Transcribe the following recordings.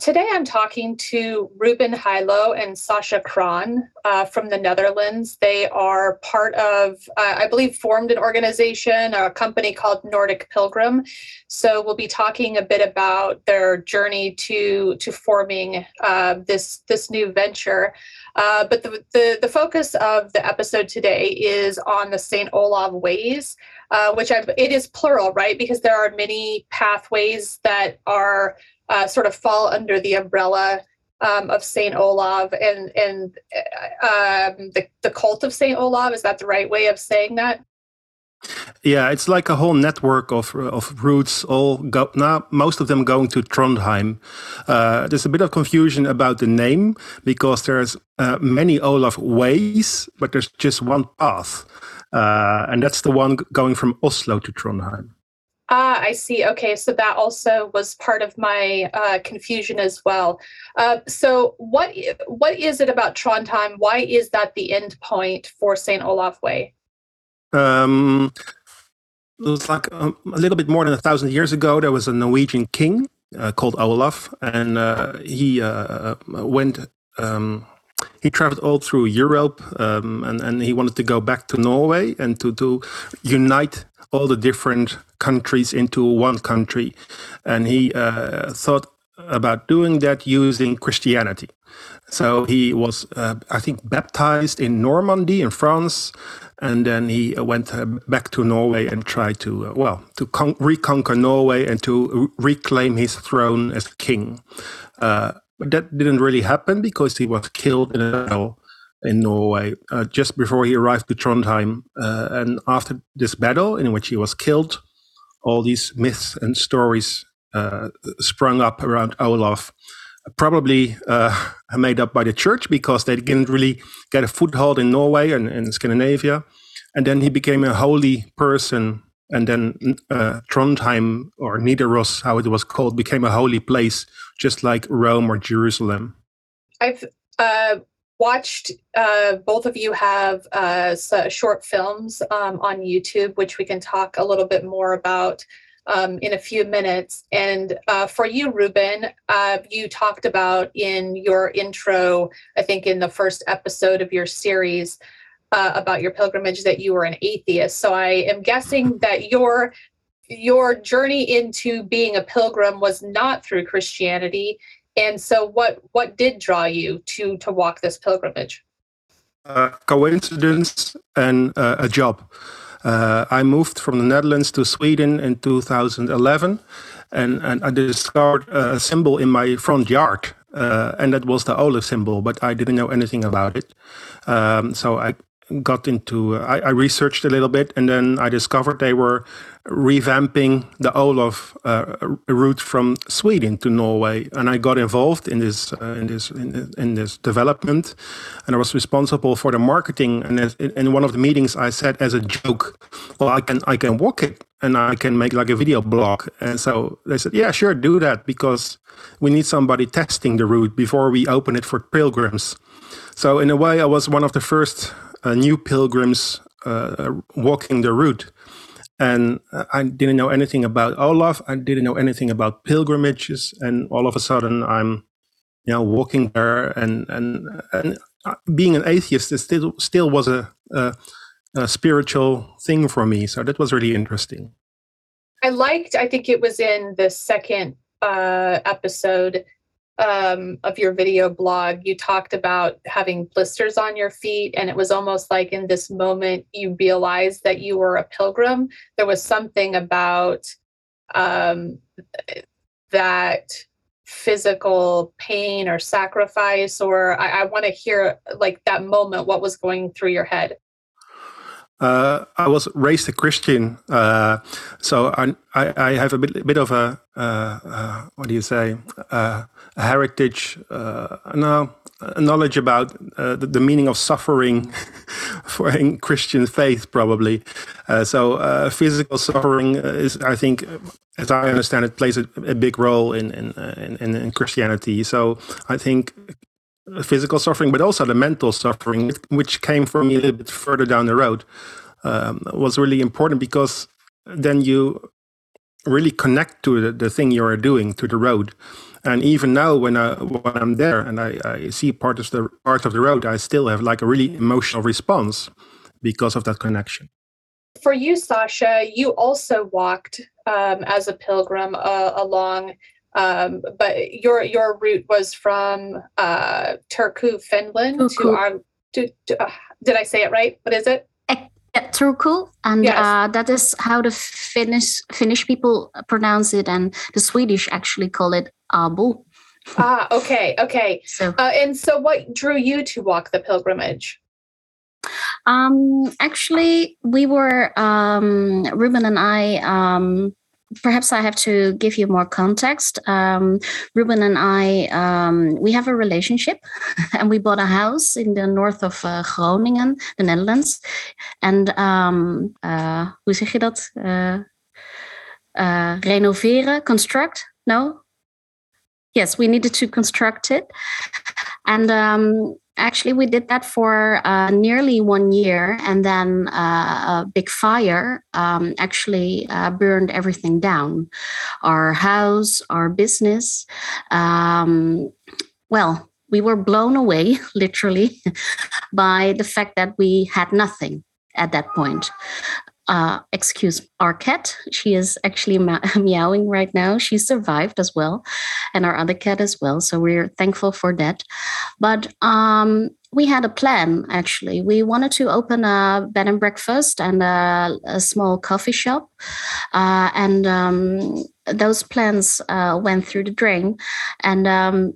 Today I'm talking to Ruben Heilo and Sasha Kron uh, from the Netherlands. They are part of, uh, I believe, formed an organization, a company called Nordic Pilgrim. So we'll be talking a bit about their journey to to forming uh, this this new venture. Uh, but the, the, the focus of the episode today is on the St. Olav ways, uh, which I've, it is plural, right? Because there are many pathways that are uh, sort of fall under the umbrella um, of Saint Olav and and um, the the cult of Saint Olav. Is that the right way of saying that? Yeah, it's like a whole network of of routes, all go now. Most of them going to Trondheim. Uh, there's a bit of confusion about the name because there's uh, many Olav ways, but there's just one path, uh, and that's the one going from Oslo to Trondheim. Ah, I see. Okay, so that also was part of my uh, confusion as well. Uh, so, what what is it about Trondheim? Why is that the end point for Saint Olaf Way? Um, it was like a, um, a, little bit more than a thousand years ago. There was a Norwegian king uh, called Olaf, and uh, he uh, went. Um, he traveled all through Europe, um, and and he wanted to go back to Norway and to to unite all the different countries into one country. And he uh, thought about doing that using Christianity. So he was, uh, I think, baptized in Normandy in France, and then he went uh, back to Norway and tried to, uh, well, to con- reconquer Norway and to reclaim his throne as king. Uh, but that didn't really happen because he was killed in a battle in Norway uh, just before he arrived to Trondheim. Uh, and after this battle, in which he was killed, all these myths and stories uh, sprung up around Olaf, probably uh, made up by the church because they didn't really get a foothold in Norway and in Scandinavia. And then he became a holy person. And then uh, Trondheim or Nidaros, how it was called, became a holy place, just like Rome or Jerusalem. I've uh, watched uh, both of you have uh, short films um, on YouTube, which we can talk a little bit more about um, in a few minutes. And uh, for you, Ruben, uh, you talked about in your intro, I think in the first episode of your series, uh, about your pilgrimage that you were an atheist. So I am guessing that your your journey into being a pilgrim was not through Christianity and so, what what did draw you to to walk this pilgrimage? Uh, coincidence and uh, a job. Uh, I moved from the Netherlands to Sweden in 2011, and, and I discovered a symbol in my front yard, uh, and that was the Olaf symbol, but I didn't know anything about it. Um, so I got into, I, I, researched a little bit, and then I discovered they were revamping the Olaf uh, route from Sweden to Norway, and I got involved in this uh, in this in, in, this development, and I was responsible for the marketing. And in one of the meetings, I said as a joke, "Well, I can I can walk it, and I can make like a video blog." And so they said, "Yeah, sure, do that because we need somebody testing the route before we open it for pilgrims." So in a way, I was one of the first new pilgrims uh, walking the route and I didn't know anything about Olaf. I didn't know anything about pilgrimages, and all of a sudden, I'm, you know, walking there, and and and uh, being an atheist, it still still was a, a, a spiritual thing for me. So that was really interesting. I liked. I think it was in the second uh, episode um, of your video blog, you talked about having blisters on your feet, and it was almost like in this moment you realized that you were a pilgrim. There was something about um, that physical pain or sacrifice, or I, I want to hear like that moment. What was going through your head? Uh, I was raised a Christian, uh, so I, I, have a bit, bit of a uh, uh what do you say uh, a heritage, uh, no, a knowledge about the, the, meaning of suffering for in Christian faith, probably. so physical suffering is, I think, as I understand it, plays a, a big role in in, in in Christianity. So I think physical suffering, but also the mental suffering, which came for me a little bit further down the road, um, was really important because then you really connect to the, the thing you are doing, to the road. And even now, when I when I'm there and I, I see part of the part of the road, I still have like a really emotional response because of that connection. For you, Sasha, you also walked um, as a pilgrim uh, along, um, but your your route was from uh, Turku, Finland, Turku. to our. To, to, uh, did I say it right? What is it? Yeah, Turku, and Yes. uh, that is how the Finnish Finnish people pronounce it, and the Swedish actually call it Åbo. ah, okay, okay. So, Uh, and so, what drew you to walk the pilgrimage? um, actually, we were um, Ruben and I. Um, perhaps I have to give you more context. Um, Ruben and I, um, we have a relationship, and we bought a house in the north of uh, Groningen, the Netherlands. And um, uh, hoe zeg je dat? Uh, uh, renoveren, construct? No. Yes, we needed to construct it, and um, actually we did that for uh, nearly one year, and then uh, a big fire um, actually uh, burned everything down, our house, our business. Um, well, we were blown away, literally, by the fact that we had nothing at that point. Uh, excuse our cat. She is actually meowing right now. She survived as well, and our other cat as well. So we're thankful for that. But um, we had a plan actually. We wanted to open a bed and breakfast and a, a small coffee shop, uh, and um, those plans uh, went through the drain. And um,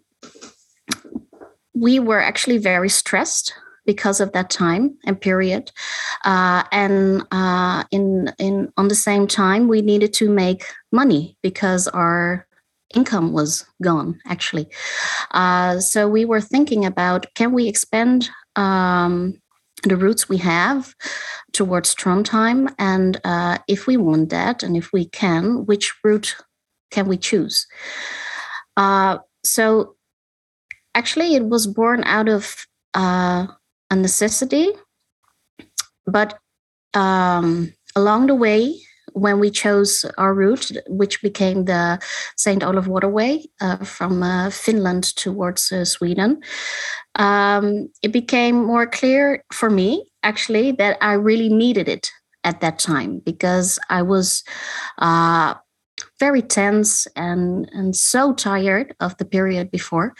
we were actually very stressed because of that time and period. Uh, and uh, in in on the same time we needed to make money because our income was gone actually. Uh, so we were thinking about can we expand um, the routes we have towards Trondheim and uh, if we want that and if we can which route can we choose? Uh, so actually it was born out of uh, a necessity. But um, along the way, when we chose our route, which became the St. Olaf Waterway uh, from uh, Finland towards uh, Sweden, um, it became more clear for me, actually, that I really needed it at that time because I was uh, very tense and, and so tired of the period before.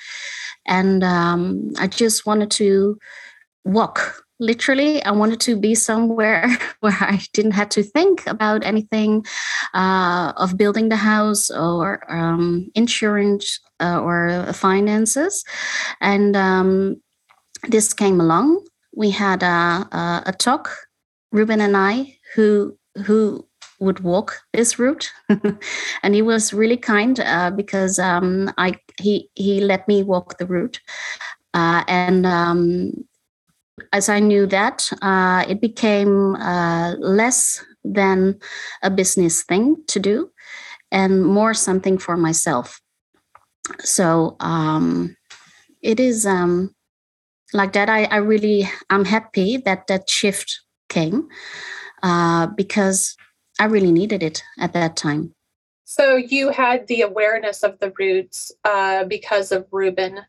And um, I just wanted to walk literally. I wanted to be somewhere where i didn't have to think about anything uh, of building the house or um, insurance uh, or finances. And um, this came along. We had a, a, a talk ruben and i who who would walk this route. And he was really kind uh, because um, i he he let me walk the route. Uh, and um, as I knew that, uh, it became uh, less than a business thing to do and more something for myself. So um, it is um, like that. I, I really, I'm happy that that shift came uh, because I really needed it at that time. So you had the awareness of the routes uh, because of Ruben,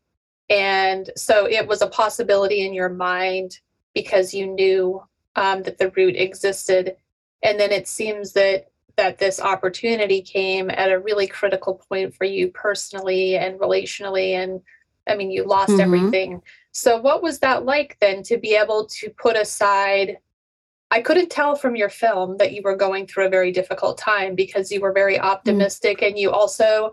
and so it was a possibility in your mind because you knew um, that the route existed, and then it seems that that this opportunity came at a really critical point for you personally and relationally, and I mean you lost Mhm. everything. So what was that like then to be able to put aside? I couldn't tell from your film that you were going through a very difficult time because you were very optimistic and you also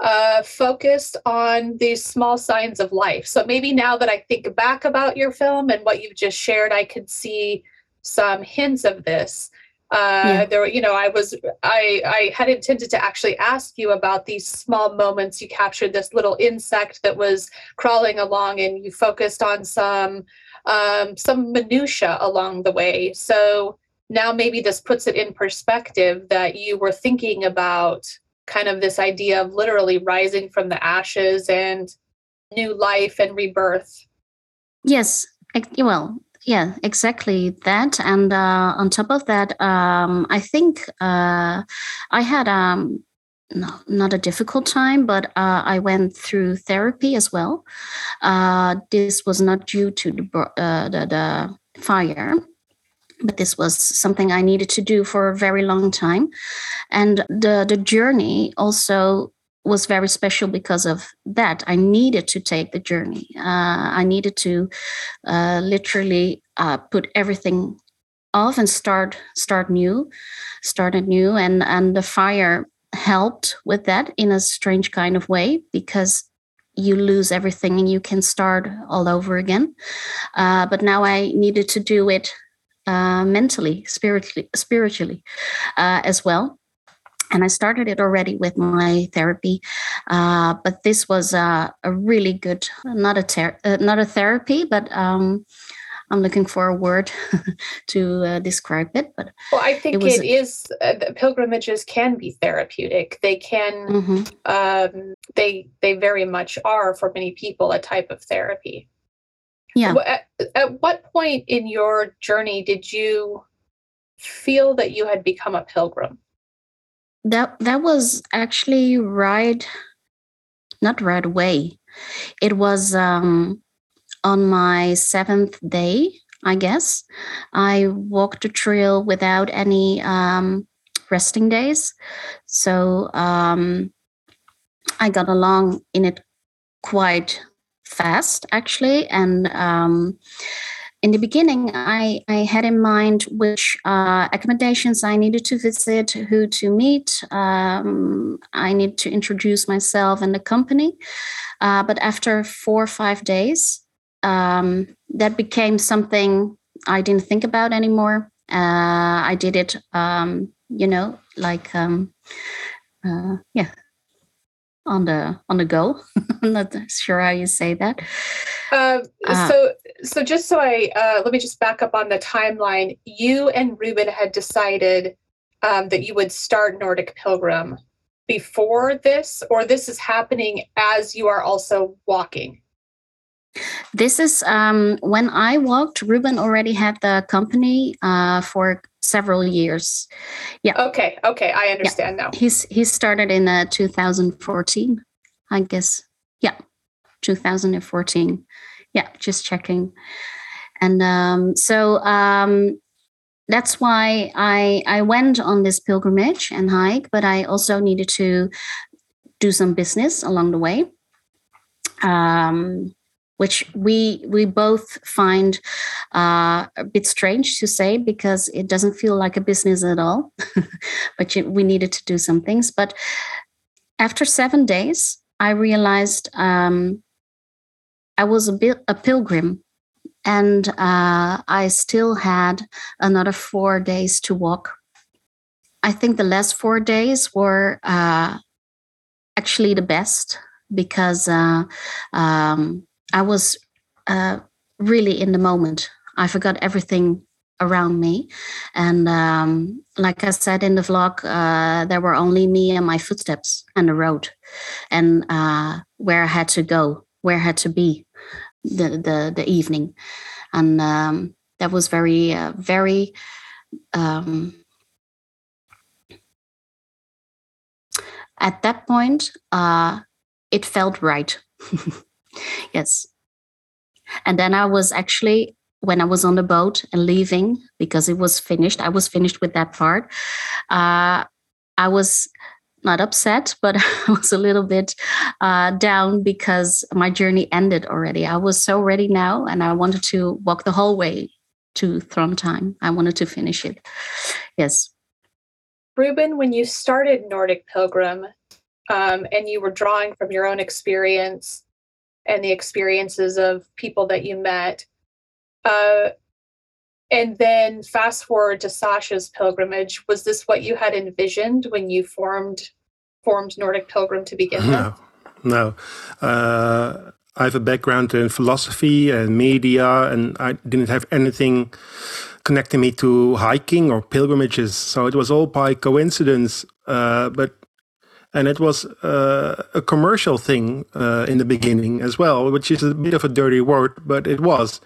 uh, focused on these small signs of life. So maybe now that I think back about your film and what you've just shared, I could see some hints of this. Uh, Yeah. There, were- you know, I was, I, I had intended to actually ask you about these small moments. You captured this little insect that was crawling along, and you focused on some um, some minutia along the way. So now maybe this puts it in perspective that you were thinking about kind of this idea of literally rising from the ashes and new life and rebirth. Yes, well, yeah, exactly that. And uh, on top of that, um, I think uh, I had um, no, not a difficult time, but uh, I went through therapy as well. Uh, this was not due to the, uh, the, the fire, but this was something I needed to do for a very long time, and the the journey also was very special because of that. I needed to take the journey. Uh, I needed to uh, literally uh, put everything off and start start new, start anew, and and the fire helped with that in a strange kind of way because you lose everything and you can start all over again. Uh, but now I needed to do it uh, mentally, spiritually, spiritually uh, as well. And I started it already with my therapy, uh, but this was a really good, not a ter- uh, not a therapy, but um, I'm looking for a word to uh, describe it. But well, I think it, it is. Uh, pilgrimages can be therapeutic. They can. Mm-hmm. Um, they they very much are for many people a type of therapy. Yeah. At, at what point in your journey did you feel that you had become a pilgrim? That that was actually right, not right away. It was um, on my seventh day, I guess, I walked the trail without any um, resting days. So um, I got along in it quite fast, actually. And um, in the beginning, I, I had in mind which uh, accommodations I needed to visit, who to meet. Um, I need to introduce myself and the company. Uh, but after four or five days, um, that became something I didn't think about anymore. Uh, I did it, um, you know, like um, uh, yeah, on the on the go. I'm not sure how you say that. Um, uh, so so just so I uh, let me just back up on the timeline. You and Ruben had decided um, that you would start Nordic Pilgrim before this, or this is happening as you are also walking. This is um, when I walked. Ruben already had the company uh, for several years. Yeah. Okay. Okay. I understand yeah. now. He's he started in uh, 2014, I guess. Yeah, 2014. Yeah, just checking. And um, so um, that's why I I went on this pilgrimage and hike, but I also needed to do some business along the way. Um, which we we both find uh, a bit strange to say because it doesn't feel like a business at all. but you, we needed to do some things. But after seven days, I realized um, I was a bit a pilgrim, and uh, I still had another four days to walk. I think the last four days were uh, actually the best because uh, um, I was uh, really in the moment. I forgot everything around me. And um, like I said in the vlog, uh, there were only me and my footsteps and the road and uh, where I had to go, where I had to be the, the, the evening. And um, that was very, uh, very, um, at that point, uh, it felt right. yes. And then I was actually, when I was on the boat and leaving, because it was finished, I was finished with that part. Uh, I was not upset, but I was a little bit uh, down because my journey ended already. I was so ready now, and I wanted to walk the whole way to Trondheim. I wanted to finish it. Yes. Ruben, when you started Nordic Pilgrim um, and you were drawing from your own experience, and the experiences of people that you met. Uh, and then fast forward to Sasha's pilgrimage. Was this what you had envisioned when you formed formed Nordic Pilgrim to begin no, with? No, uh, I have a background in philosophy and media, and I didn't have anything connecting me to hiking or pilgrimages. So it was all by coincidence. Uh, but and it was uh, a commercial thing uh, in the beginning as well, which is a bit of a dirty word, but it was.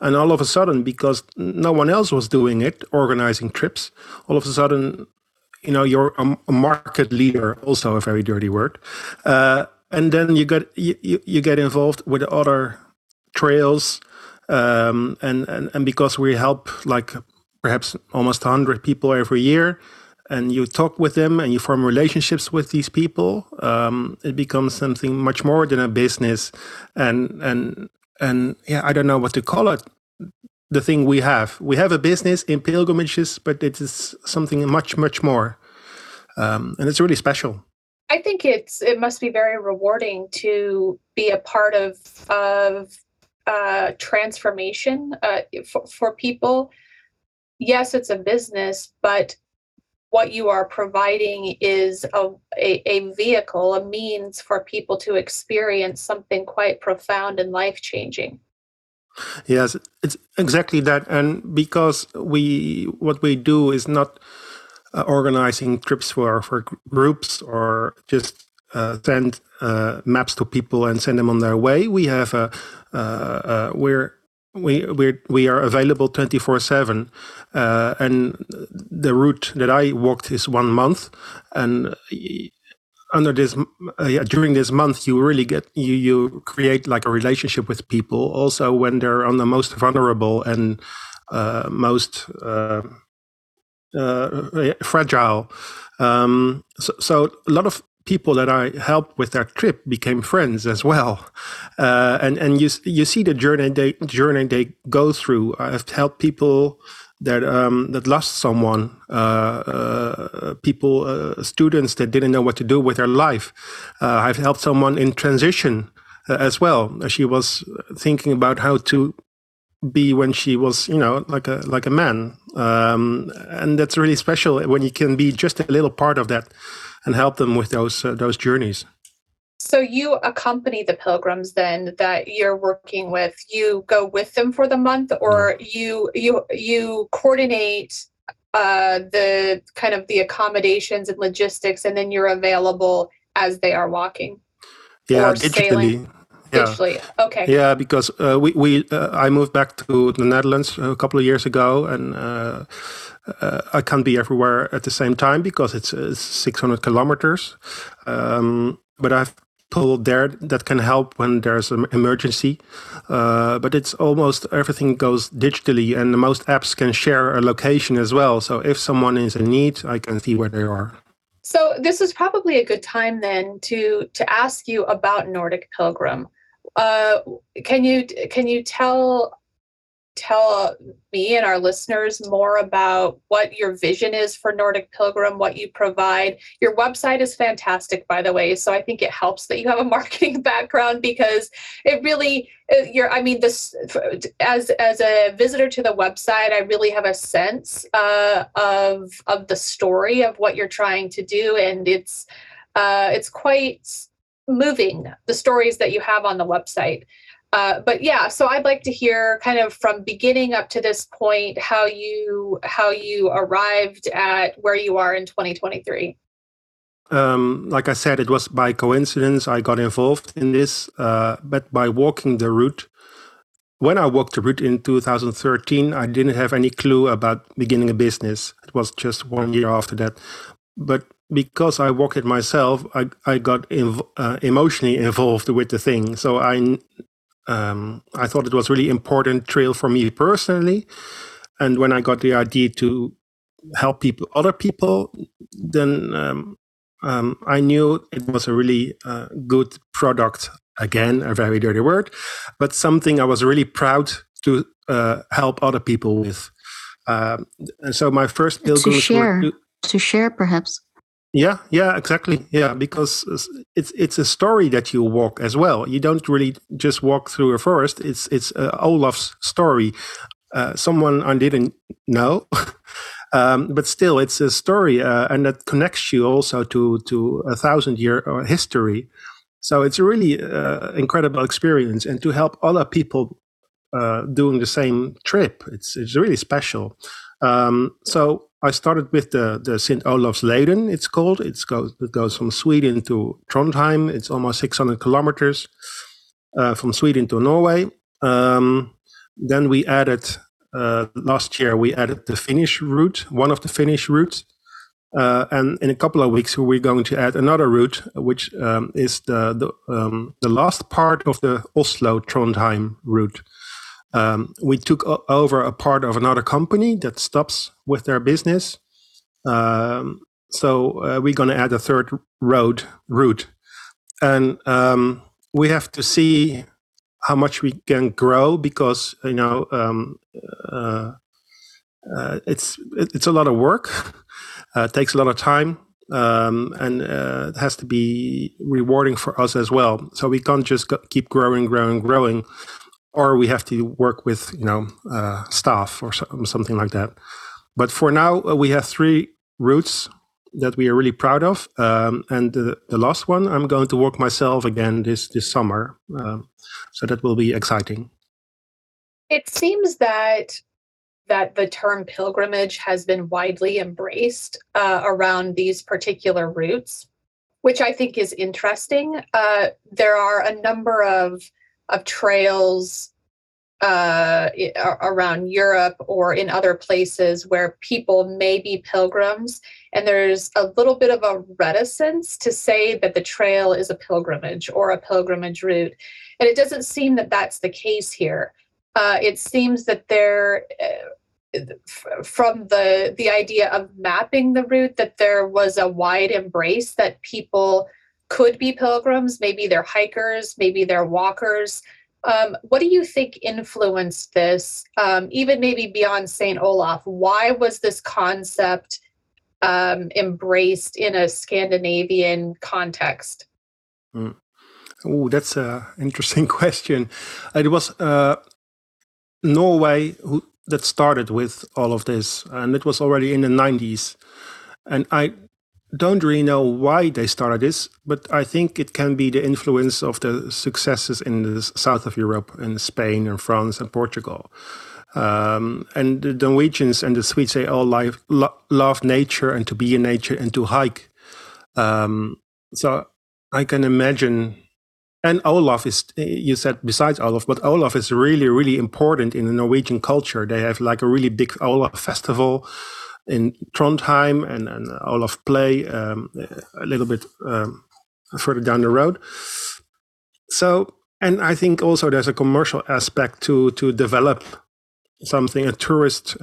And all of a sudden, because no one else was doing it, organizing trips, all of a sudden you know you're a, market leader, also a very dirty word, uh, and then you get you, you get involved with other trails, um, and, and and because we help like perhaps almost 100 people every year and you talk with them and you form relationships with these people um, it becomes something much more than a business. And and and yeah i don't know what to call it the thing we have. We have a business in pilgrimages but it is something much much more. Um, and it's really special. I think it's it must be very rewarding to be a part of of uh, transformation uh, for, for people. Yes, it's a business, but what you are providing is a, a, a, vehicle, a means for people to experience something quite profound and life changing. Yes, it's exactly that. And because we, what we do is not uh, organizing trips for, for groups or just uh, send uh, maps to people and send them on their way. We have a, uh, uh, we're we we we are available 24 uh, 7 and the route that i walked is one month and under this uh, during this month you really get you you create like a relationship with people also when they're on the most vulnerable and uh, most uh, uh fragile. Um, so, so a lot of people that I helped with their trip became friends as well, uh, and and you you see the journey they journey they go through. I've helped people that um, that lost someone, uh, uh, people, uh, students that didn't know what to do with their life. Uh, I've helped someone in transition uh, as well. She was thinking about how to be when she was, you know, like a like a man, um, and that's really special when you can be just a little part of that and help them with those uh, those journeys. So you accompany the pilgrims then that you're working with. You go with them for the month, or you you you coordinate uh, the kind of the accommodations and logistics, and then you're available as they are walking. Yeah, digitally. Sailing. Yeah. Digitally. Okay. Yeah, because uh, we we uh, I moved back to the Netherlands a couple of years ago, and uh, uh, I can't be everywhere at the same time because it's, it's 600 kilometers. Um, but I've people there that can help when there's an emergency. Uh, but it's almost everything goes digitally, and most apps can share a location as well. So if someone is in need, I can see where they are. So this is probably a good time then to to ask you about Nordic Pilgrim. Uh, can you can you tell tell me and our listeners more about what your vision is for Nordic Pilgrim, what you provide. Your website is fantastic, by the way. So I think it helps that you have a marketing background because it really, uh, you're, I mean, this, as, as a visitor to the website, I really have a sense uh, of, of the story of what you're trying to do. And it's, uh, it's quite moving, the stories that you have on the website. Uh, but yeah, so I'd like to hear kind of from beginning up to this point how you how you arrived at where you are in 2023. Um, like I said, it was by coincidence I got involved in this, uh, but by walking the route. When I walked the route in 2013, I didn't have any clue about beginning a business. It was just one year after that. But because I walked it myself, I, I got inv- uh, emotionally involved with the thing. So I um, I thought it was really important trail for me personally. And when I got the idea to help people, other people, then um, um, I knew it was a really uh, good product. Again, a very dirty word, but something I was really proud to uh, help other people with. Um, and so my first pilgrimage to share, to, to share perhaps. Yeah, yeah, exactly. Yeah, because it's it's a story that you walk as well. You don't really just walk through a forest. It's it's uh, Olaf's story. Uh, someone I didn't know, um, but still, it's a story, uh, and that connects you also to to a thousand year uh, history. So it's a really uh, incredible experience, and to help other people uh, doing the same trip, it's it's really special. Um, so I started with the the St. Olavsleden. It's called. It's it goes from Sweden to Trondheim. It's almost 600 kilometers uh, from Sweden to Norway. Um, then we added uh, last year we added the Finnish route, one of the Finnish routes. Uh, and in a couple of weeks, we're going to add another route, which um, is the the, um, the, last part of the Oslo Trondheim route. Um, we took over a part of another company that stops with their business. Um, so uh, we're going to add a third road route, and um, we have to see how much we can grow because you know um, uh, uh, it's it's a lot of work. Uh, it takes a lot of time. Um, and uh, it has to be rewarding for us as well. So we can't just keep growing, growing, growing, or we have to work with you know uh, staff or something like that. But for now, uh, we have three routes that we are really proud of, um, and the, the last one I'm going to work myself again this this summer. Um, so that will be exciting. It seems that that the term pilgrimage has been widely embraced uh, around these particular routes, which I think is interesting. Uh, there are a number of of trails uh, around Europe or in other places where people may be pilgrims. And there's a little bit of a reticence to say that the trail is a pilgrimage or a pilgrimage route. And it doesn't seem that that's the case here. Uh, it seems that there, uh, from the the idea of mapping the route, that there was a wide embrace that people could be pilgrims. Maybe they're hikers, maybe they're walkers. Um, what do you think influenced this, um, even maybe beyond St. Olaf? Why was this concept um, embraced in a Scandinavian context? Mm. Oh, that's an interesting question. It was uh, Norway who, that started with all of this, and it was already in the 90s. And I don't really know why they started this, but I think it can be the influence of the successes in the south of Europe, in Spain and France and Portugal. Um, and the Norwegians and the Swedes, they all lo- love nature and to be in nature and to hike. Um, so I can imagine. And Olaf is, you said besides Olaf, but Olaf is really, really important in the Norwegian culture. They have like a really big Olaf festival in Trondheim and, and Olaf Play um, a little bit um, further down the road. So, and I think also there's a commercial aspect to to develop something a tourist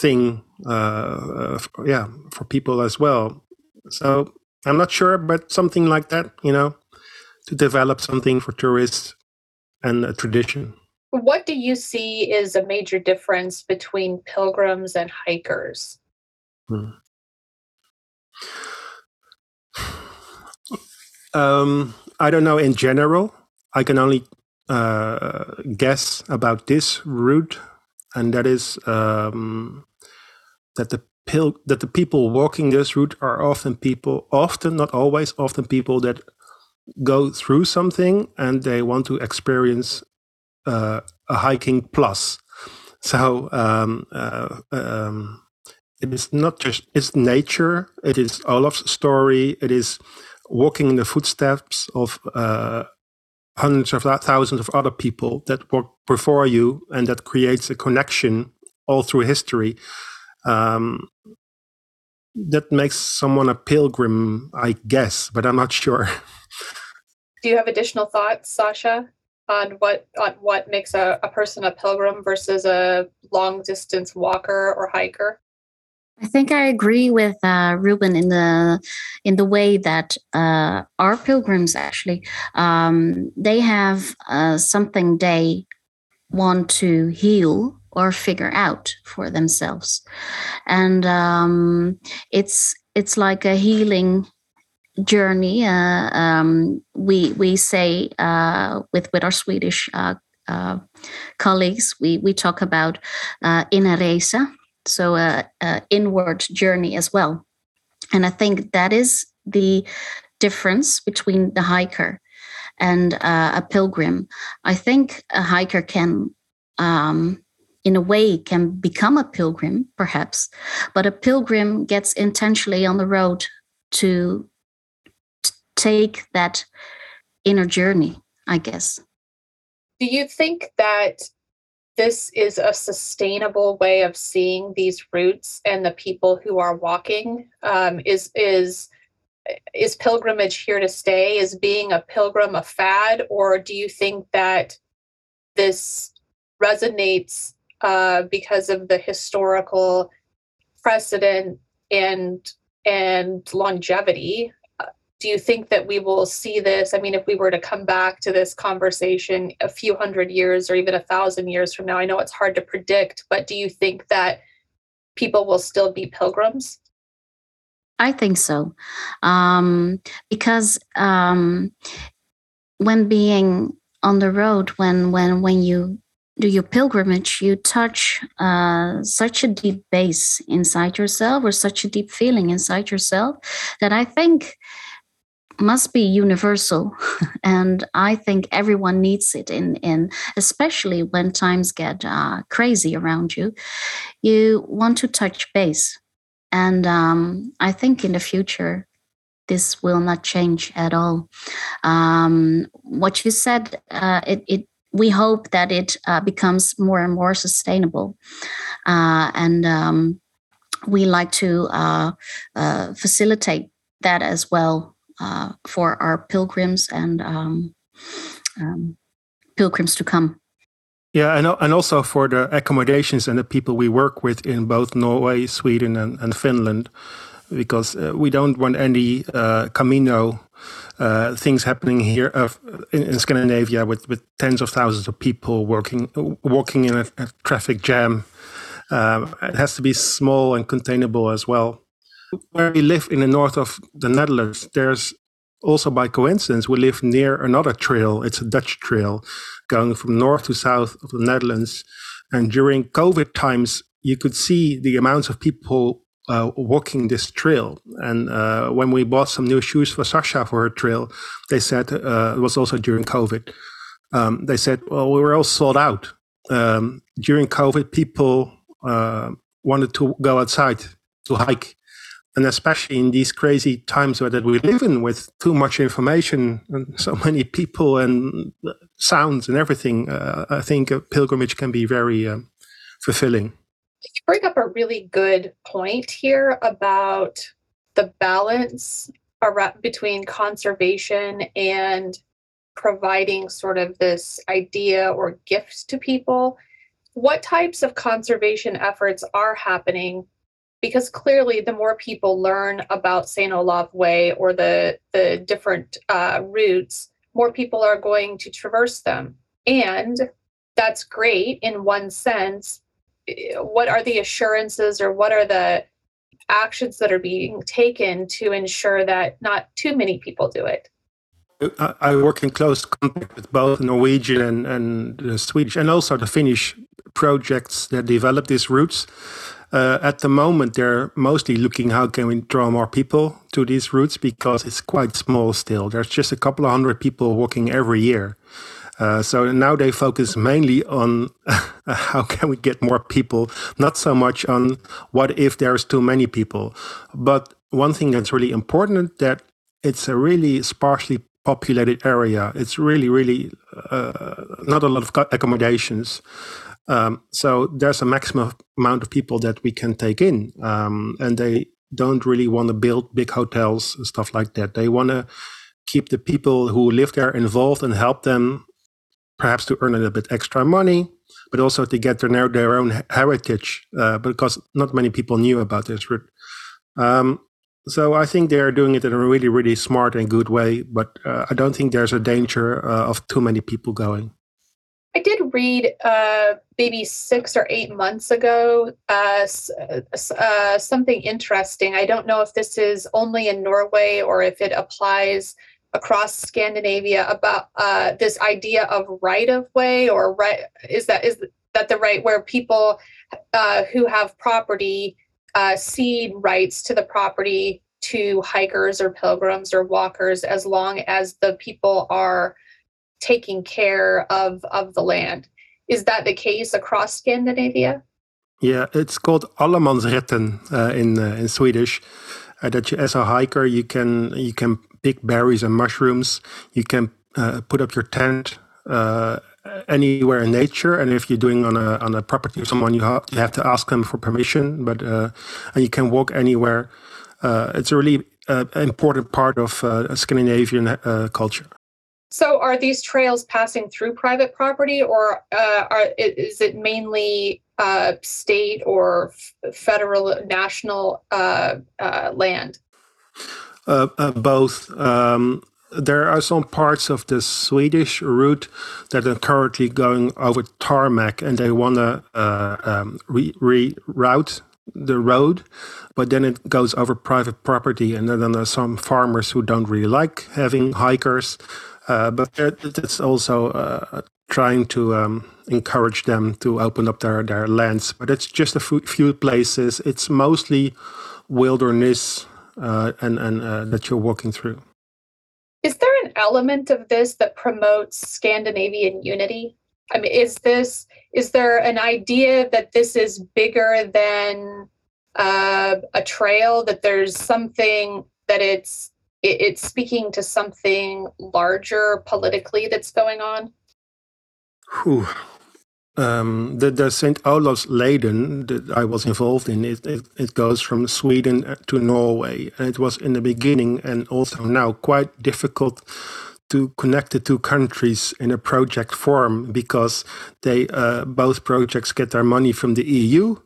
thing, uh, uh, yeah, for people as well. So I'm not sure, but something like that, you know, to develop something for tourists and a tradition. What do you see is a major difference between pilgrims and hikers? Hmm. Um, I don't know in general. I can only uh, guess about this route, and that is um, that the pil- that the people walking this route are often people, often not always, often people that go through something and they want to experience uh, a hiking plus. So um, uh, um, it is not just it's nature it is olaf's story it is walking in the footsteps of uh, hundreds of thousands of other people that walk before you and that creates a connection all through history. Um, that makes someone a pilgrim i guess but i'm not sure. Do you have additional thoughts sasha on what on what makes a, a person a pilgrim versus a long distance walker or hiker I think I agree with uh, Ruben in the in the way that uh, our pilgrims actually um, they have uh, something they want to heal or figure out for themselves, and um, it's it's like a healing journey. Uh, um, we we say uh, with with our Swedish. Uh, colleagues, we we talk about uh, innerresa, so a, a inward journey as well. And i think that is the difference between the hiker and uh, a pilgrim. I think a hiker can um, in a way can become a pilgrim perhaps but a pilgrim gets intentionally on the road to t- take that inner journey i guess. Do you think that this is a sustainable way of seeing these routes and the people who are walking? Um, is is is pilgrimage here to stay? Is being a pilgrim a fad, or do you think that this resonates uh, because of the historical precedent and and longevity? Do you think that we will see this? I mean, if we were to come back to this conversation a few hundred years or even a thousand years from now, I know it's hard to predict, but do you think that people will still be pilgrims? I think so, um, because um, when being on the road, when when when you do your pilgrimage, you touch uh, such a deep base inside yourself, or such a deep feeling inside yourself, that I think must be universal, and I think everyone needs it. In in especially when times get uh, crazy around you, you want to touch base and um, I think in the future, this will not change at all. Um, what you said, uh, it, it, we hope that it uh, becomes more and more sustainable, uh, and um, we like to uh, uh, facilitate that as well uh, for our pilgrims and um, um, pilgrims to come. Yeah, and, and also for the accommodations and the people we work with in both Norway, Sweden, and, and Finland, because uh, we don't want any uh, Camino uh, things happening here uh, in, in, Scandinavia with, with tens of thousands of people working walking in a, a traffic jam. Um, it has to be small and containable as well. Where we live in the north of the Netherlands, there's also by coincidence we live near another trail. It's a Dutch trail going from north to south of the Netherlands. And during COVID times, you could see the amounts of people uh, walking this trail. And uh, when we bought some new shoes for Sasha for her trail, they said uh, it was also during COVID. Um, they said, "Well, we were all sold out um, during COVID. People uh, wanted to go outside to hike, and especially in these crazy times that we live in with too much information and so many people and sounds and everything uh, i think a pilgrimage can be very um, fulfilling. You bring up a really good point here about the balance between conservation and providing sort of this idea or gift to people what types of conservation efforts are happening because clearly the more people learn about St. Olaf Way or the, the different uh, routes, more people are going to traverse them. And that's great in one sense. What are the assurances or what are the actions that are being taken to ensure that not too many people do it? I work in close contact with both Norwegian and, and the Swedish and also the Finnish projects that develop these routes. Uh, at the moment, they're mostly looking how can we draw more people to these routes because it's quite small still. There's just a couple of hundred people walking every year. Uh, so now they focus mainly on how can we get more people, not so much on what if there's too many people. But one thing that's really important that it's a really sparsely populated area. It's really, really uh, not a lot of accommodations. Um, so there's a maximum amount of people that we can take in, um, and they don't really want to build big hotels and stuff like that. They want to keep the people who live there involved and help them, perhaps to earn a little bit extra money, but also to get to know their own heritage, uh, because not many people knew about this route. Um, so I think they are doing it in a really, really smart and good way, but uh, I don't think there's a danger uh, of too many people going. I did read uh, maybe six or eight months ago uh, uh, something interesting. I don't know if this is only in Norway or if it applies across Scandinavia about uh, this idea of right of way or right is that is that the right where people uh, who have property uh, cede rights to the property to hikers or pilgrims or walkers as long as the people are taking care of of the land. Is that the case across Scandinavia? Yeah, it's called allemansrätten uh, in uh, in Swedish. Uh, that you, as a hiker, you can you can pick berries and mushrooms. You can uh, put up your tent uh, anywhere in nature, and if you're doing on a on a property of someone, you have you have to ask them for permission. But uh, and you can walk anywhere. It's a really important part of Scandinavian culture. So, are these trails passing through private property, or uh, are, is it mainly uh, state or f- federal, national uh, uh land? Uh, uh, both. Um, there are some parts of the Swedish route that are currently going over tarmac, and they want to um, re- reroute the road, but then it goes over private property, and then there are some farmers who don't really like having hikers. Uh, but it's also uh, trying to um, encourage them to open up their, their lands. But it's just a few places. It's mostly wilderness uh, and, and uh, that you're walking through. Is there an element of this that promotes Scandinavian unity? I mean, is this is there an idea that this is bigger than uh, a trail? That there's something that it's it, it's speaking to something larger politically that's going on? Whew. Um, the, the St. Olavsleden that I was involved in, it, it, it, goes from Sweden to Norway. And it was in the beginning and also now quite difficult to connect the two countries in a project form because they uh, both projects get their money from the EU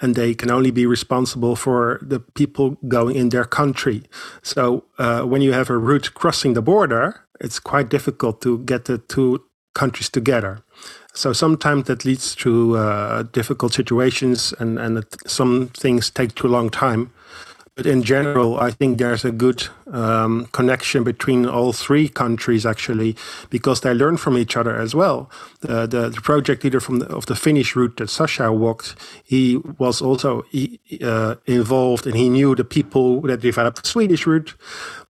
and they can only be responsible for the people going in their country. So uh, when you have a route crossing the border, it's quite difficult to get the two countries together. So sometimes that leads to uh, difficult situations and, and some things take too long time. But in general, I think there's a good um, connection between all three countries actually, because they learn from each other as well. the, the, project leader from the, of the Finnish route that Sasha walked, he was also uh, involved and he knew the people that developed the Swedish route.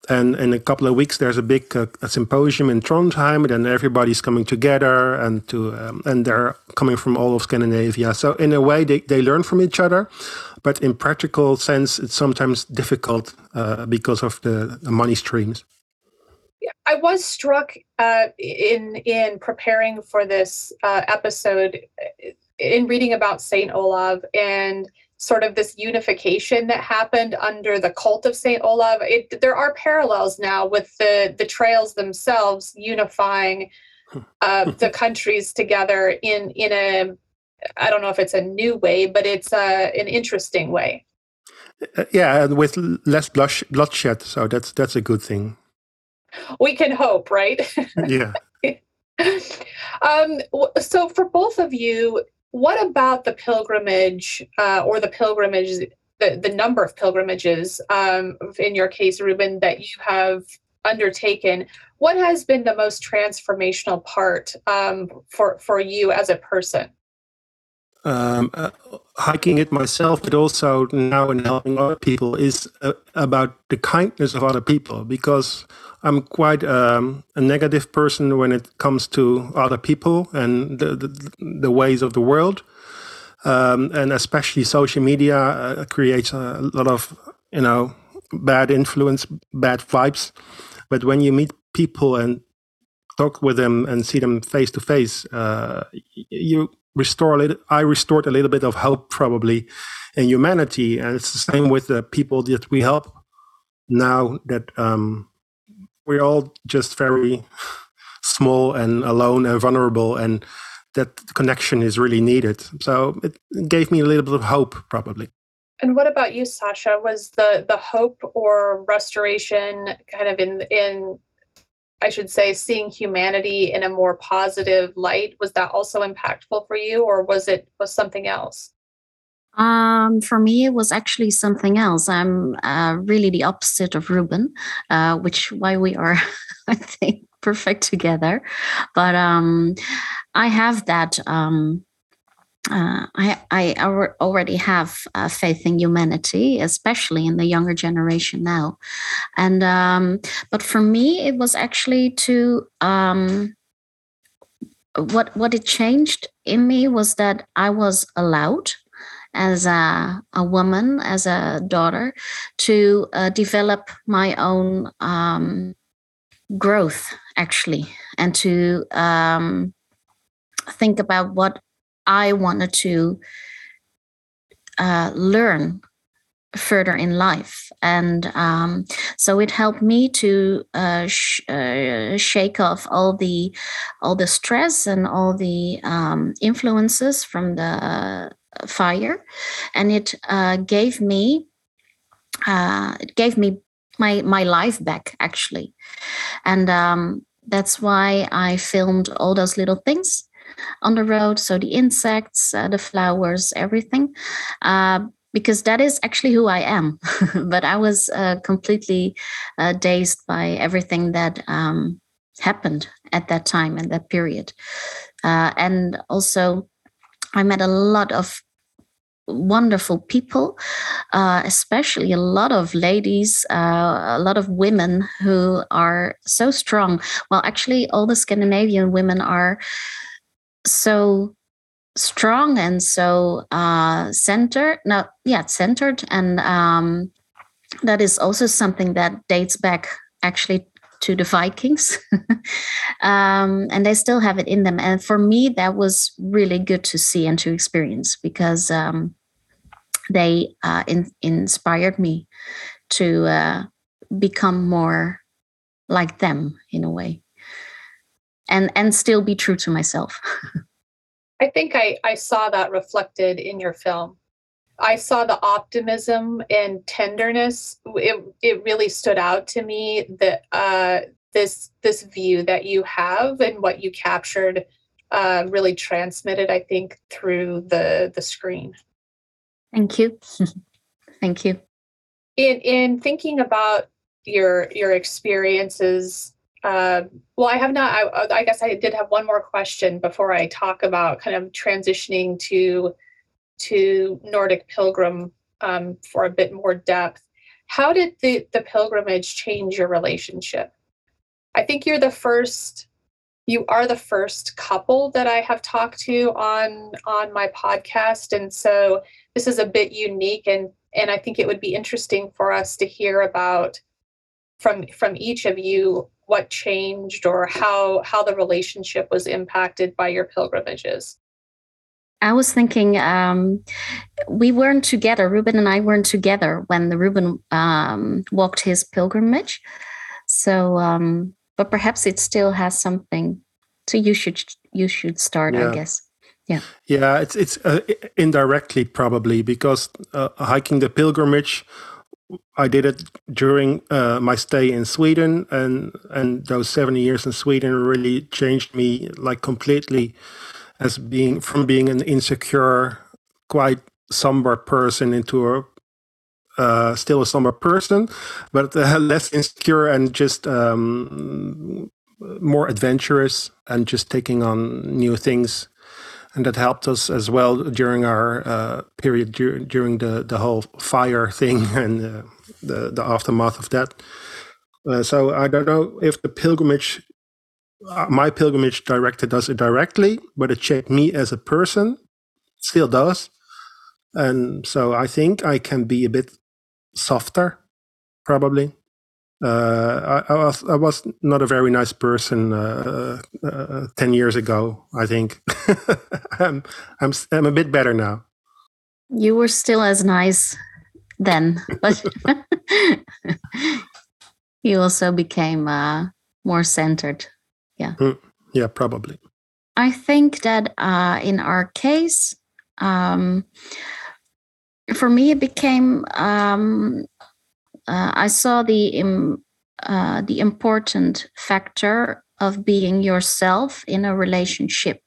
And in a couple of weeks, there's a big uh, a symposium in Trondheim, and then everybody's coming together, and to um, and they're coming from all of Scandinavia. So in a way, they, they learn from each other but in practical sense, it's sometimes difficult uh, because of the, the, money streams. I was struck uh, in in preparing for this uh, episode, in reading about Saint Olav and sort of this unification that happened under the cult of Saint Olav. It, there are parallels now with the the trails themselves unifying uh, the countries together in in a I don't know if it's a new way, but it's uh, an interesting way. Uh, yeah, and with less blush, bloodshed, so that's that's a good thing. We can hope, right? yeah. um, so, for both of you, what about the pilgrimage uh, or the pilgrimage, the, the number of pilgrimages, um, in your case, Ruben, that you have undertaken? What has been the most transformational part um, for, for you as a person? Um, uh, hiking it myself, but also now in helping other people is uh, about the kindness of other people because I'm quite um, a negative person when it comes to other people and the, the, the ways of the world. Um, and especially social media uh, creates a lot of, you know, bad influence, bad vibes. But when you meet people and talk with them and see them face to face, uh, you restore a little, I restored a little bit of hope probably in humanity. And it's the same with the people that we help now that um, we're all just very small and alone and vulnerable and that connection is really needed. So it gave me a little bit of hope probably. And what about you, Sasha? Was the the hope or restoration kind of in in I should say, seeing humanity in a more positive light, was that also impactful for you, or was it was something else? Um, for me, it was actually something else. I'm uh, really the opposite of Ruben, uh, which why we are, I think, perfect together. But um, I have that um, uh, I, I already have uh, faith in humanity, especially in the younger generation now. And um, but for me, it was actually to um, what what it changed in me was that I was allowed as a, a woman, as a daughter, to uh, develop my own um, growth actually and to um, think about what I wanted to uh, learn further in life. And um, so it helped me to uh, sh- uh, shake off all the all the stress and all the um, influences from the fire, and it uh, gave me uh, it gave me my my life back actually, and um, that's why I filmed all those little things on the road. So the insects, uh, the flowers, everything. Uh, because that is actually who I am. but I was uh, completely uh, dazed by everything that um, happened at that time and that period. Uh, and also, I met a lot of wonderful people, uh, especially a lot of ladies, uh, a lot of women who are so strong. Well, actually, all the Scandinavian women are so strong and so uh, centered. No, yeah, centered, and um, that is also something that dates back actually to the Vikings, um, and they still have it in them. And for me, that was really good to see and to experience because um, they uh, in, inspired me to uh, become more like them in a way, and and still be true to myself. I think I, I saw that reflected in your film. I saw the optimism and tenderness. It, it really stood out to me that uh, this this view that you have and what you captured uh, really transmitted, I think, through the the screen. Thank you. Thank you. In in thinking about your your experiences uh, well, I have not. I, I, guess I did have one more question before I talk about kind of transitioning to to Nordic Pilgrim um, for a bit more depth. How did the the pilgrimage change your relationship? I think you're the first. You are the first couple that I have talked to on on my podcast, and so this is a bit unique. and And I think it would be interesting for us to hear about from from each of you what changed or how how the relationship was impacted by your pilgrimages I was thinking um, we weren't together. Ruben and I weren't together when the Ruben um, walked his pilgrimage. So, um, but perhaps it still has something. So you should you should start, yeah. I guess. Yeah. Yeah, it's it's uh, indirectly probably because uh, hiking the pilgrimage I did it during uh, my stay in Sweden, and and those seven years in Sweden really changed me like completely, as being from being an insecure, quite somber person into a uh, still a somber person, but uh, less insecure and just um, more adventurous and just taking on new things and that helped us as well during our uh, period dur- during the the whole fire thing and uh, the the aftermath of that. Uh, so I don't know if the pilgrimage, uh, my pilgrimage director does it directly, but it shaped me as a person, still does, and so I think I can be a bit softer, probably. Uh, I, I, was I was not a very nice person uh, uh, ten years ago. I think I'm I'm I'm a bit better now. You were still as nice then, but you also became uh, more centered. Yeah. Mm, yeah, probably. I think that uh, in our case, um, for me, it became um, uh, I saw the Im, uh, the important factor of being yourself in a relationship.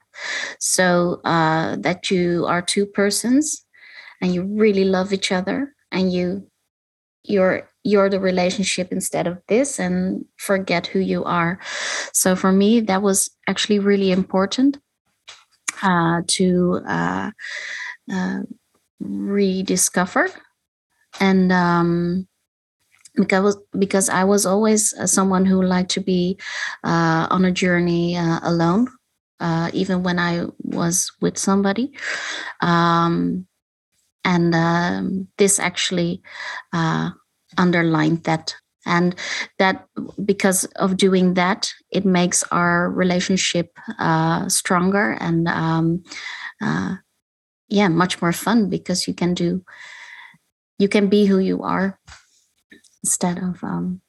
So uh, that you are two persons and you really love each other and you you're you're the relationship instead of this and forget who you are so for me that was actually really important uh, to uh, uh, rediscover and um, because because I was always uh, someone who liked to be uh, on a journey uh, alone, uh, even when I was with somebody. Um, and um, this actually uh, underlined that and that because of doing that it makes our relationship uh, stronger and um, yeah much more fun because you can do you can be who you are instead of um,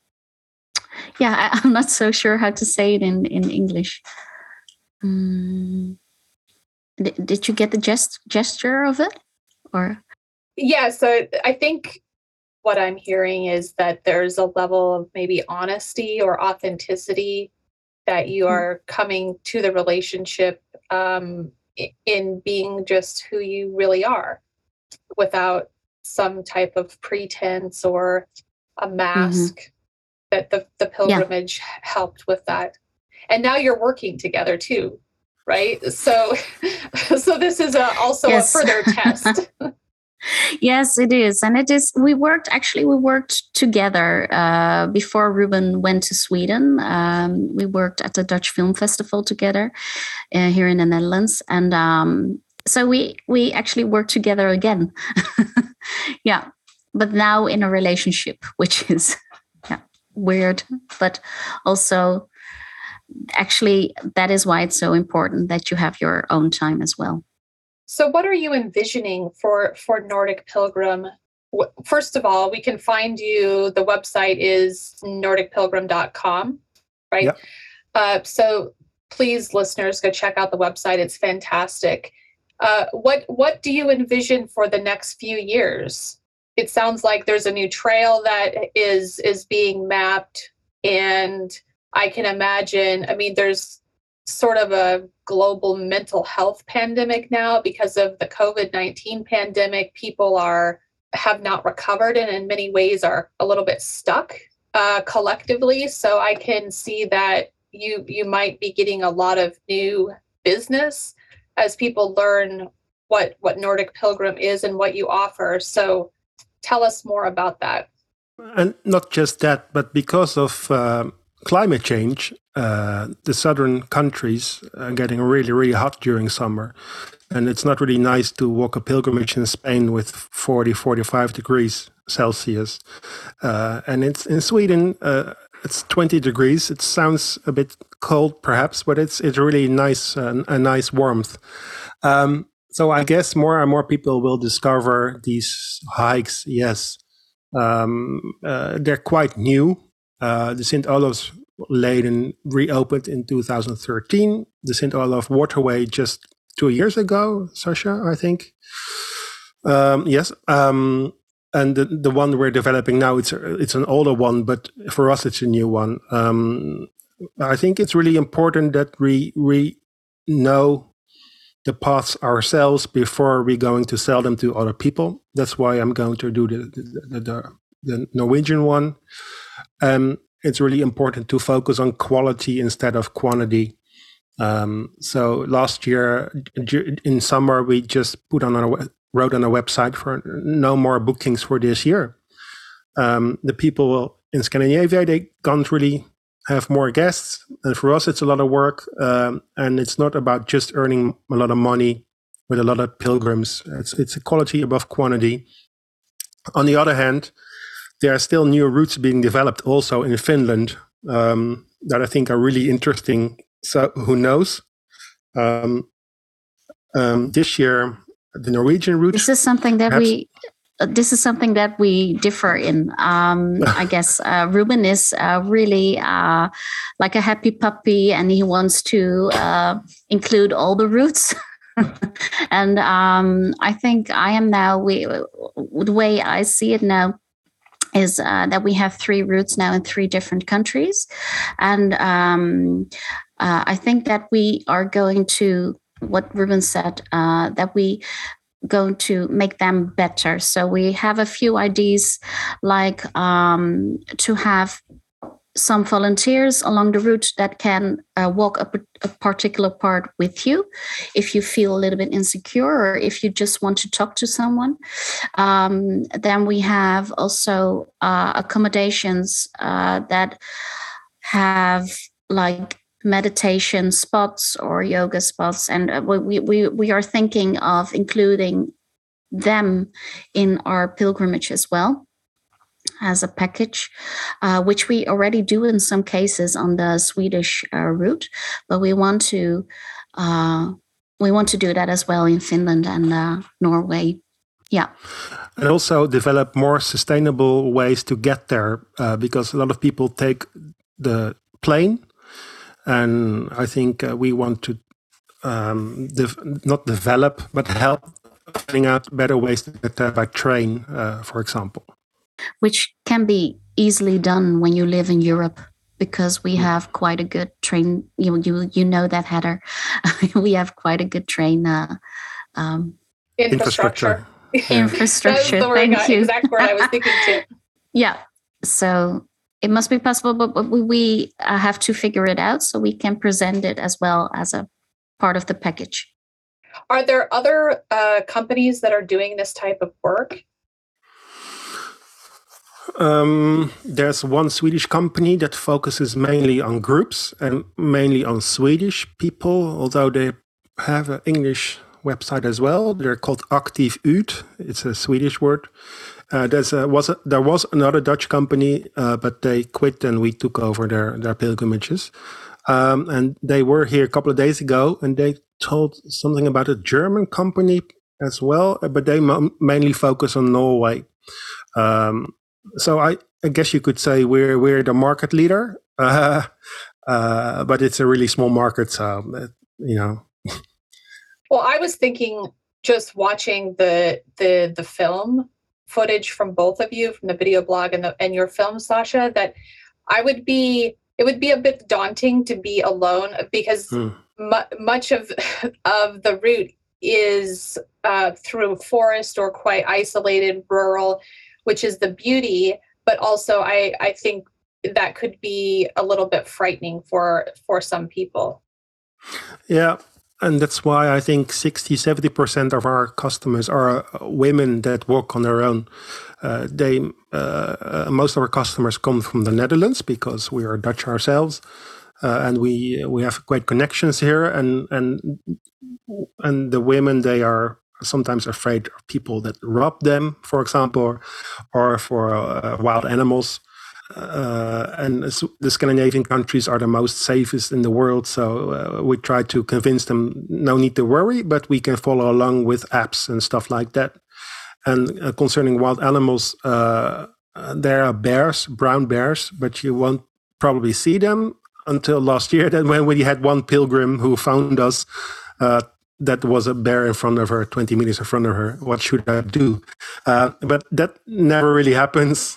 yeah I, am not so sure how to say it in in english mm. did, did you get the gest- gesture of it or yeah so i think what i'm hearing is that there's a level of maybe honesty or authenticity that you hmm. are coming to the relationship um, in being just who you really are without some type of pretense or a mask mm-hmm. that the, the pilgrimage yeah. helped with that. And now you're working together too right? So so this is a, also yes. a further test. Yes it is. And it is we worked actually we worked together uh, before ruben went to sweden. Um, we worked at the dutch film festival together uh, here in the netherlands. And um, so we we actually worked together again. Yeah but now in a relationship which is yeah, weird but also actually that is why it's so important that you have your own time as well so, what are you envisioning for for Nordic Pilgrim? First of all, we can find you. The website is nordicpilgrim.com, right? Yep. Uh, so, please, listeners, go check out the website. It's fantastic. Uh, what what do you envision for the next few years? It sounds like there's a new trail that is is being mapped, and I can imagine. I mean, there's sort of a global mental health pandemic now because of the COVID-19 pandemic. People are have not recovered and in many ways are a little bit stuck uh, collectively. So I can see that you you might be getting a lot of new business as people learn what what Nordic Pilgrim is and what you offer. So tell us more about that. And not just that, but because of uh, climate change, uh, the southern countries are getting really, really hot during summer. And it's not really nice to walk a pilgrimage in Spain with 40, 45 degrees Celsius. Uh, and it's in Sweden, uh, it's 20 degrees. It sounds a bit cold, perhaps, but it's it's really nice, uh, a nice warmth. Um, so I guess more and more people will discover these hikes. Yes, um, uh, they're quite new uh, the St. Olaf's Leden reopened in 2013. The St. Olav Waterway just two years ago, Sasha, I think. Um, yes. Um, and the, the one we're developing now, it's it's an older one, but for us, it's a new one. Um, I think it's really important that we we know the paths ourselves before we're going to sell them to other people. That's why I'm going to do the the, the, the Norwegian one um, it's really important to focus on quality instead of quantity. Um, so last year in summer, we just put on a wrote on a website for no more bookings for this year. Um, the people in Scandinavia they can't really have more guests, and for us it's a lot of work. Um, and it's not about just earning a lot of money with a lot of pilgrims. It's it's a quality above quantity. On the other hand, there are still new routes being developed also in Finland um, that I think are really interesting. So who knows? Um, um, this year, the Norwegian route. This is something that perhaps, we. This is something that we differ in. Um, I guess uh, Ruben is uh, really uh, like a happy puppy, and he wants to uh, include all the routes. and um, I think I am now. We, the way I see it now, is uh, that we have three routes now in three different countries. And um, uh, I think that we are going to, what Ruben said, uh, that we going to make them better. So we have a few ideas like um, to have some volunteers along the route that can uh, walk a, a, particular part with you if you feel a little bit insecure or if you just want to talk to someone. Um, then we have also uh, accommodations uh, that have like meditation spots or yoga spots and uh, we, we, we are thinking of including them in our pilgrimage as well as a package, uh, which we already do in some cases on the Swedish uh, route, but we want to uh, we want to do that as well in Finland and uh, Norway. Yeah. And also develop more sustainable ways to get there uh, because a lot of people take the plane. And I think uh, we want to um, not develop, but help finding out better ways to get there by train, uh, for example. Which can be easily done when you live in Europe because we hmm. have quite a good train. You you you know that Heather. we have quite a good train uh, um, infrastructure. Infrastructure. Thank you. Exact word I was thinking too. yeah. So it must be possible, but, but we uh, have to figure it out so we can present it as well as a part of the package. Are there other uh, companies that are doing this type of work? Um, there's one Swedish company that focuses mainly on groups and mainly on Swedish people, although they have an English website as well. They're called Active Ut. It's a Swedish word. Uh, there's a, was a, there was another Dutch company, uh, but they quit and we took over their their pilgrimages. Um, and they were here a couple of days ago, and they told something about a German company as well, but they mainly focus on Norway. Um, so I, I, guess you could say we're we're the market leader, uh, uh, but it's a really small market, so you know. well, I was thinking just watching the the the film footage from both of you, from the video blog and the and your film, Sasha, that I would be it would be a bit daunting to be alone because mm. mu- much of of the route is uh, through forest or quite isolated rural which is the beauty but also i i think that could be a little bit frightening for for some people yeah and that's why i think 60 70% of our customers are women that work on their own uh, they uh, uh, most of our customers come from the Netherlands because we are Dutch ourselves, and we we have great connections here. And and and the women they are sometimes afraid of people that rob them, for example, or, or for uh, wild animals. Uh, and the Scandinavian countries are the most safest in the world. So uh, we try to convince them no need to worry, but we can follow along with apps and stuff like that. And uh, concerning wild animals, uh, uh, there are bears, brown bears, but you won't probably see them until last year. Then when we had one pilgrim who found us, uh, that was a bear in front of her, 20 meters in front of her. What should I do? But that never really happens.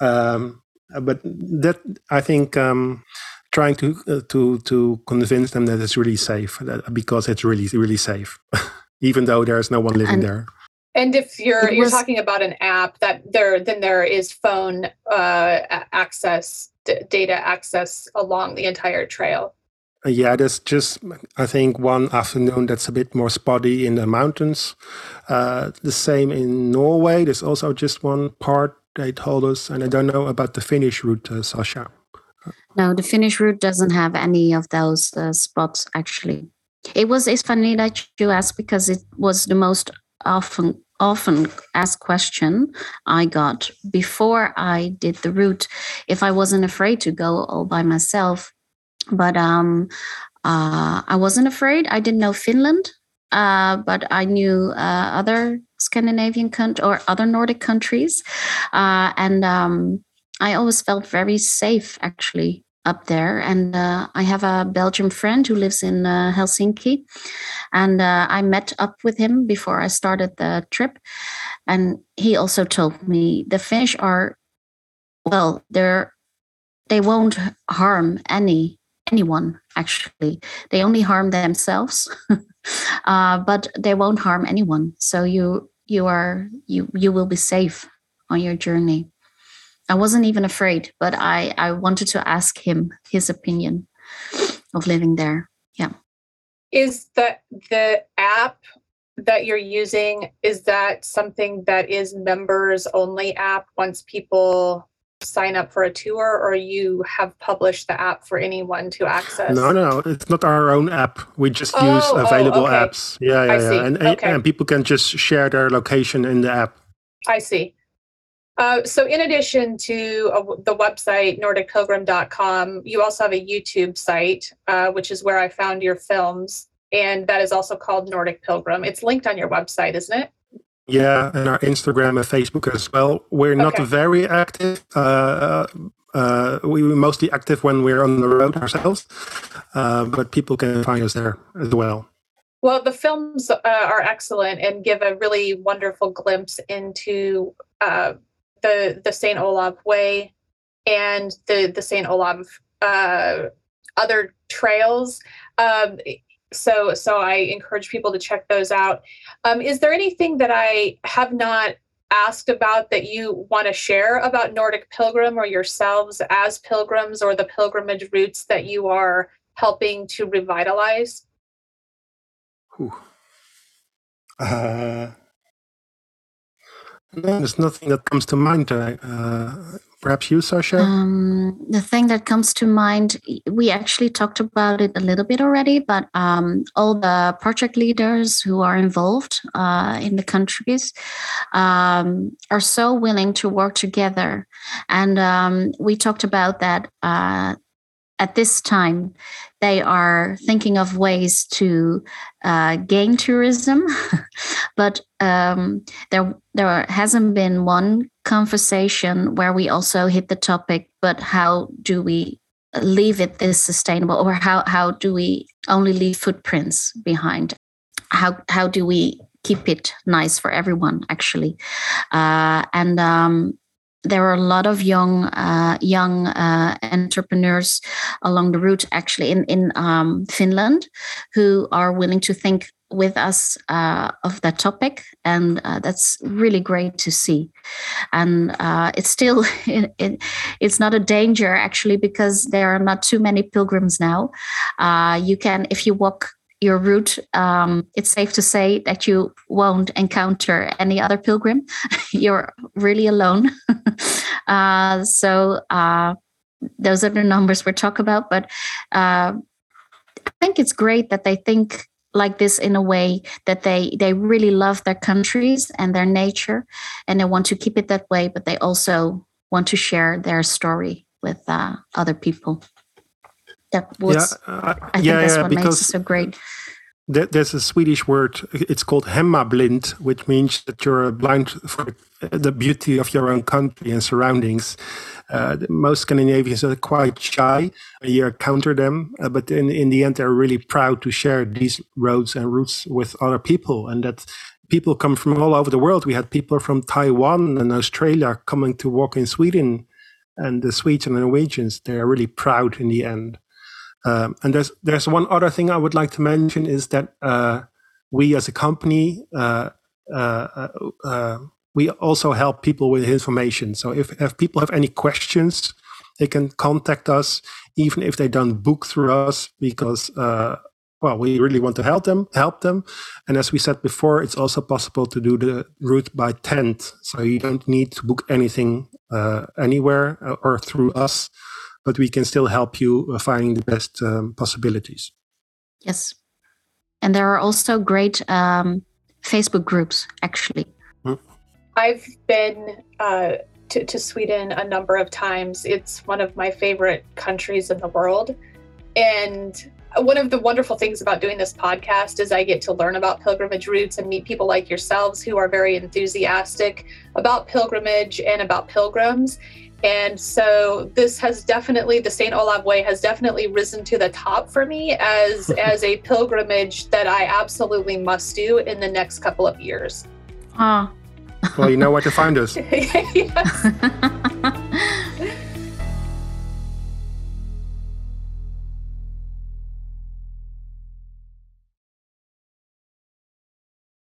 Um, but that I think um, trying to uh, to to convince them that it's really safe that, because it's really really safe, even though there's no one living and, there. And if you're you're talking about an app that there then there is phone uh, access d- data access along the entire trail. Uh, yeah, there's just I think one afternoon that's a bit more spotty in the mountains. Uh, the same in Norway. There's also just one part they told us, and I don't know about the Finnish route, uh, Sasha. No, the Finnish route doesn't have any of those uh, spots actually. It was it's funny that you asked because it was the most often often asked question I got before I did the route if I wasn't afraid to go all by myself. But um, uh, I wasn't afraid. I didn't know Finland, uh, but I knew uh, other Scandinavian countries or other Nordic countries, uh, and um, I always felt very safe actually up there. And uh, I have a Belgian friend who lives in uh, Helsinki. And uh, I met up with him before I started the trip. And he also told me the Finnish are, well, they're, they won't harm any anyone actually they only harm themselves uh, but they won't harm anyone so you you are you you will be safe on your journey I wasn't even afraid, but I, I wanted to ask him his opinion of living there. Yeah. Is the the app that you're using is that something that is members only app once people sign up for a tour or you have published the app for anyone to access no no it's not our own app we just oh, use oh, available oh, okay. apps yeah yeah, yeah. And, okay. and people can just share their location in the app i see Uh, so, in addition to uh, the website nordicpilgrim.com, you also have a YouTube site, uh, which is where I found your films, and that is also called Nordic Pilgrim. It's linked on your website, isn't it? Yeah, and our Instagram and Facebook as well. We're not Okay. very active. Uh, uh, we we're mostly active when we're on the road ourselves, uh, but people can find us there as well. Well, the films uh, are excellent and give a really wonderful glimpse into uh, the the Saint Olav way and the the Saint Olav uh, other trails. Um, so so I encourage people to check those out. Um, is there anything that I have not asked about that you want to share about Nordic Pilgrim or yourselves as pilgrims or the pilgrimage routes that you are helping to revitalize? Uh, there's nothing that comes to mind. Uh, perhaps you, Sasha? Um, the thing that comes to mind, we actually talked about it a little bit already, but um, all the project leaders who are involved uh, in the countries um, are so willing to work together. And um, we talked about that uh, at this time. They are thinking of ways to uh, gain tourism, but um, there there hasn't been one conversation where we also hit the topic. But how do we leave it this sustainable, or how how do we only leave footprints behind? How how do we keep it nice for everyone? Actually, uh, and um, there are a lot of young uh, young uh, entrepreneurs along the route actually in in um, Finland who are willing to think with us uh, of that topic and uh, that's really great to see and uh, it's still it, it, it's not a danger actually because there are not too many pilgrims now uh, you can if you walk your route, um, it's safe to say that you won't encounter any other pilgrim. You're really alone. uh, so uh, those are the numbers we're talking about. But I think it's great that they think like this in a way that they they really love their countries and their nature, and they want to keep it that way. But they also want to share their story with uh, other people. That was yeah, uh, I think yeah, that's yeah, what makes because it so great. There- there's a Swedish word. It's called hemmablind, which means that you're blind for the beauty of your own country and surroundings. Uh, most Scandinavians are quite shy you encounter them, uh, but in in the end, they're really proud to share these roads and routes with other people, and that people come from all over the world. We had people from Taiwan and Australia coming to walk in Sweden, and the Swedes and the Norwegians they are really proud in the end. Um, and there's there's one other thing I would like to mention is that uh, we as a company uh, uh, uh, uh, we also help people with information. So if, if people have any questions, they can contact us, even if they don't book through us, because uh, well, we really want to help them. Help them, and as we said before, it's also possible to do the route by tent. So you don't need to book anything anywhere or through us but we can still help you uh, finding the best um, possibilities. Yes. And there are also great um, Facebook groups, actually. I've been uh, to, to Sweden a number of times. It's one of my favorite countries in the world. And one of the wonderful things about doing this podcast is I get to learn about pilgrimage routes and meet people like yourselves who are very enthusiastic about pilgrimage and about pilgrims. And so this has definitely the St. Olav Way has definitely risen to the top for me as as a pilgrimage that I absolutely must do in the next couple of years. Ah, Well, you know where to find us. yes.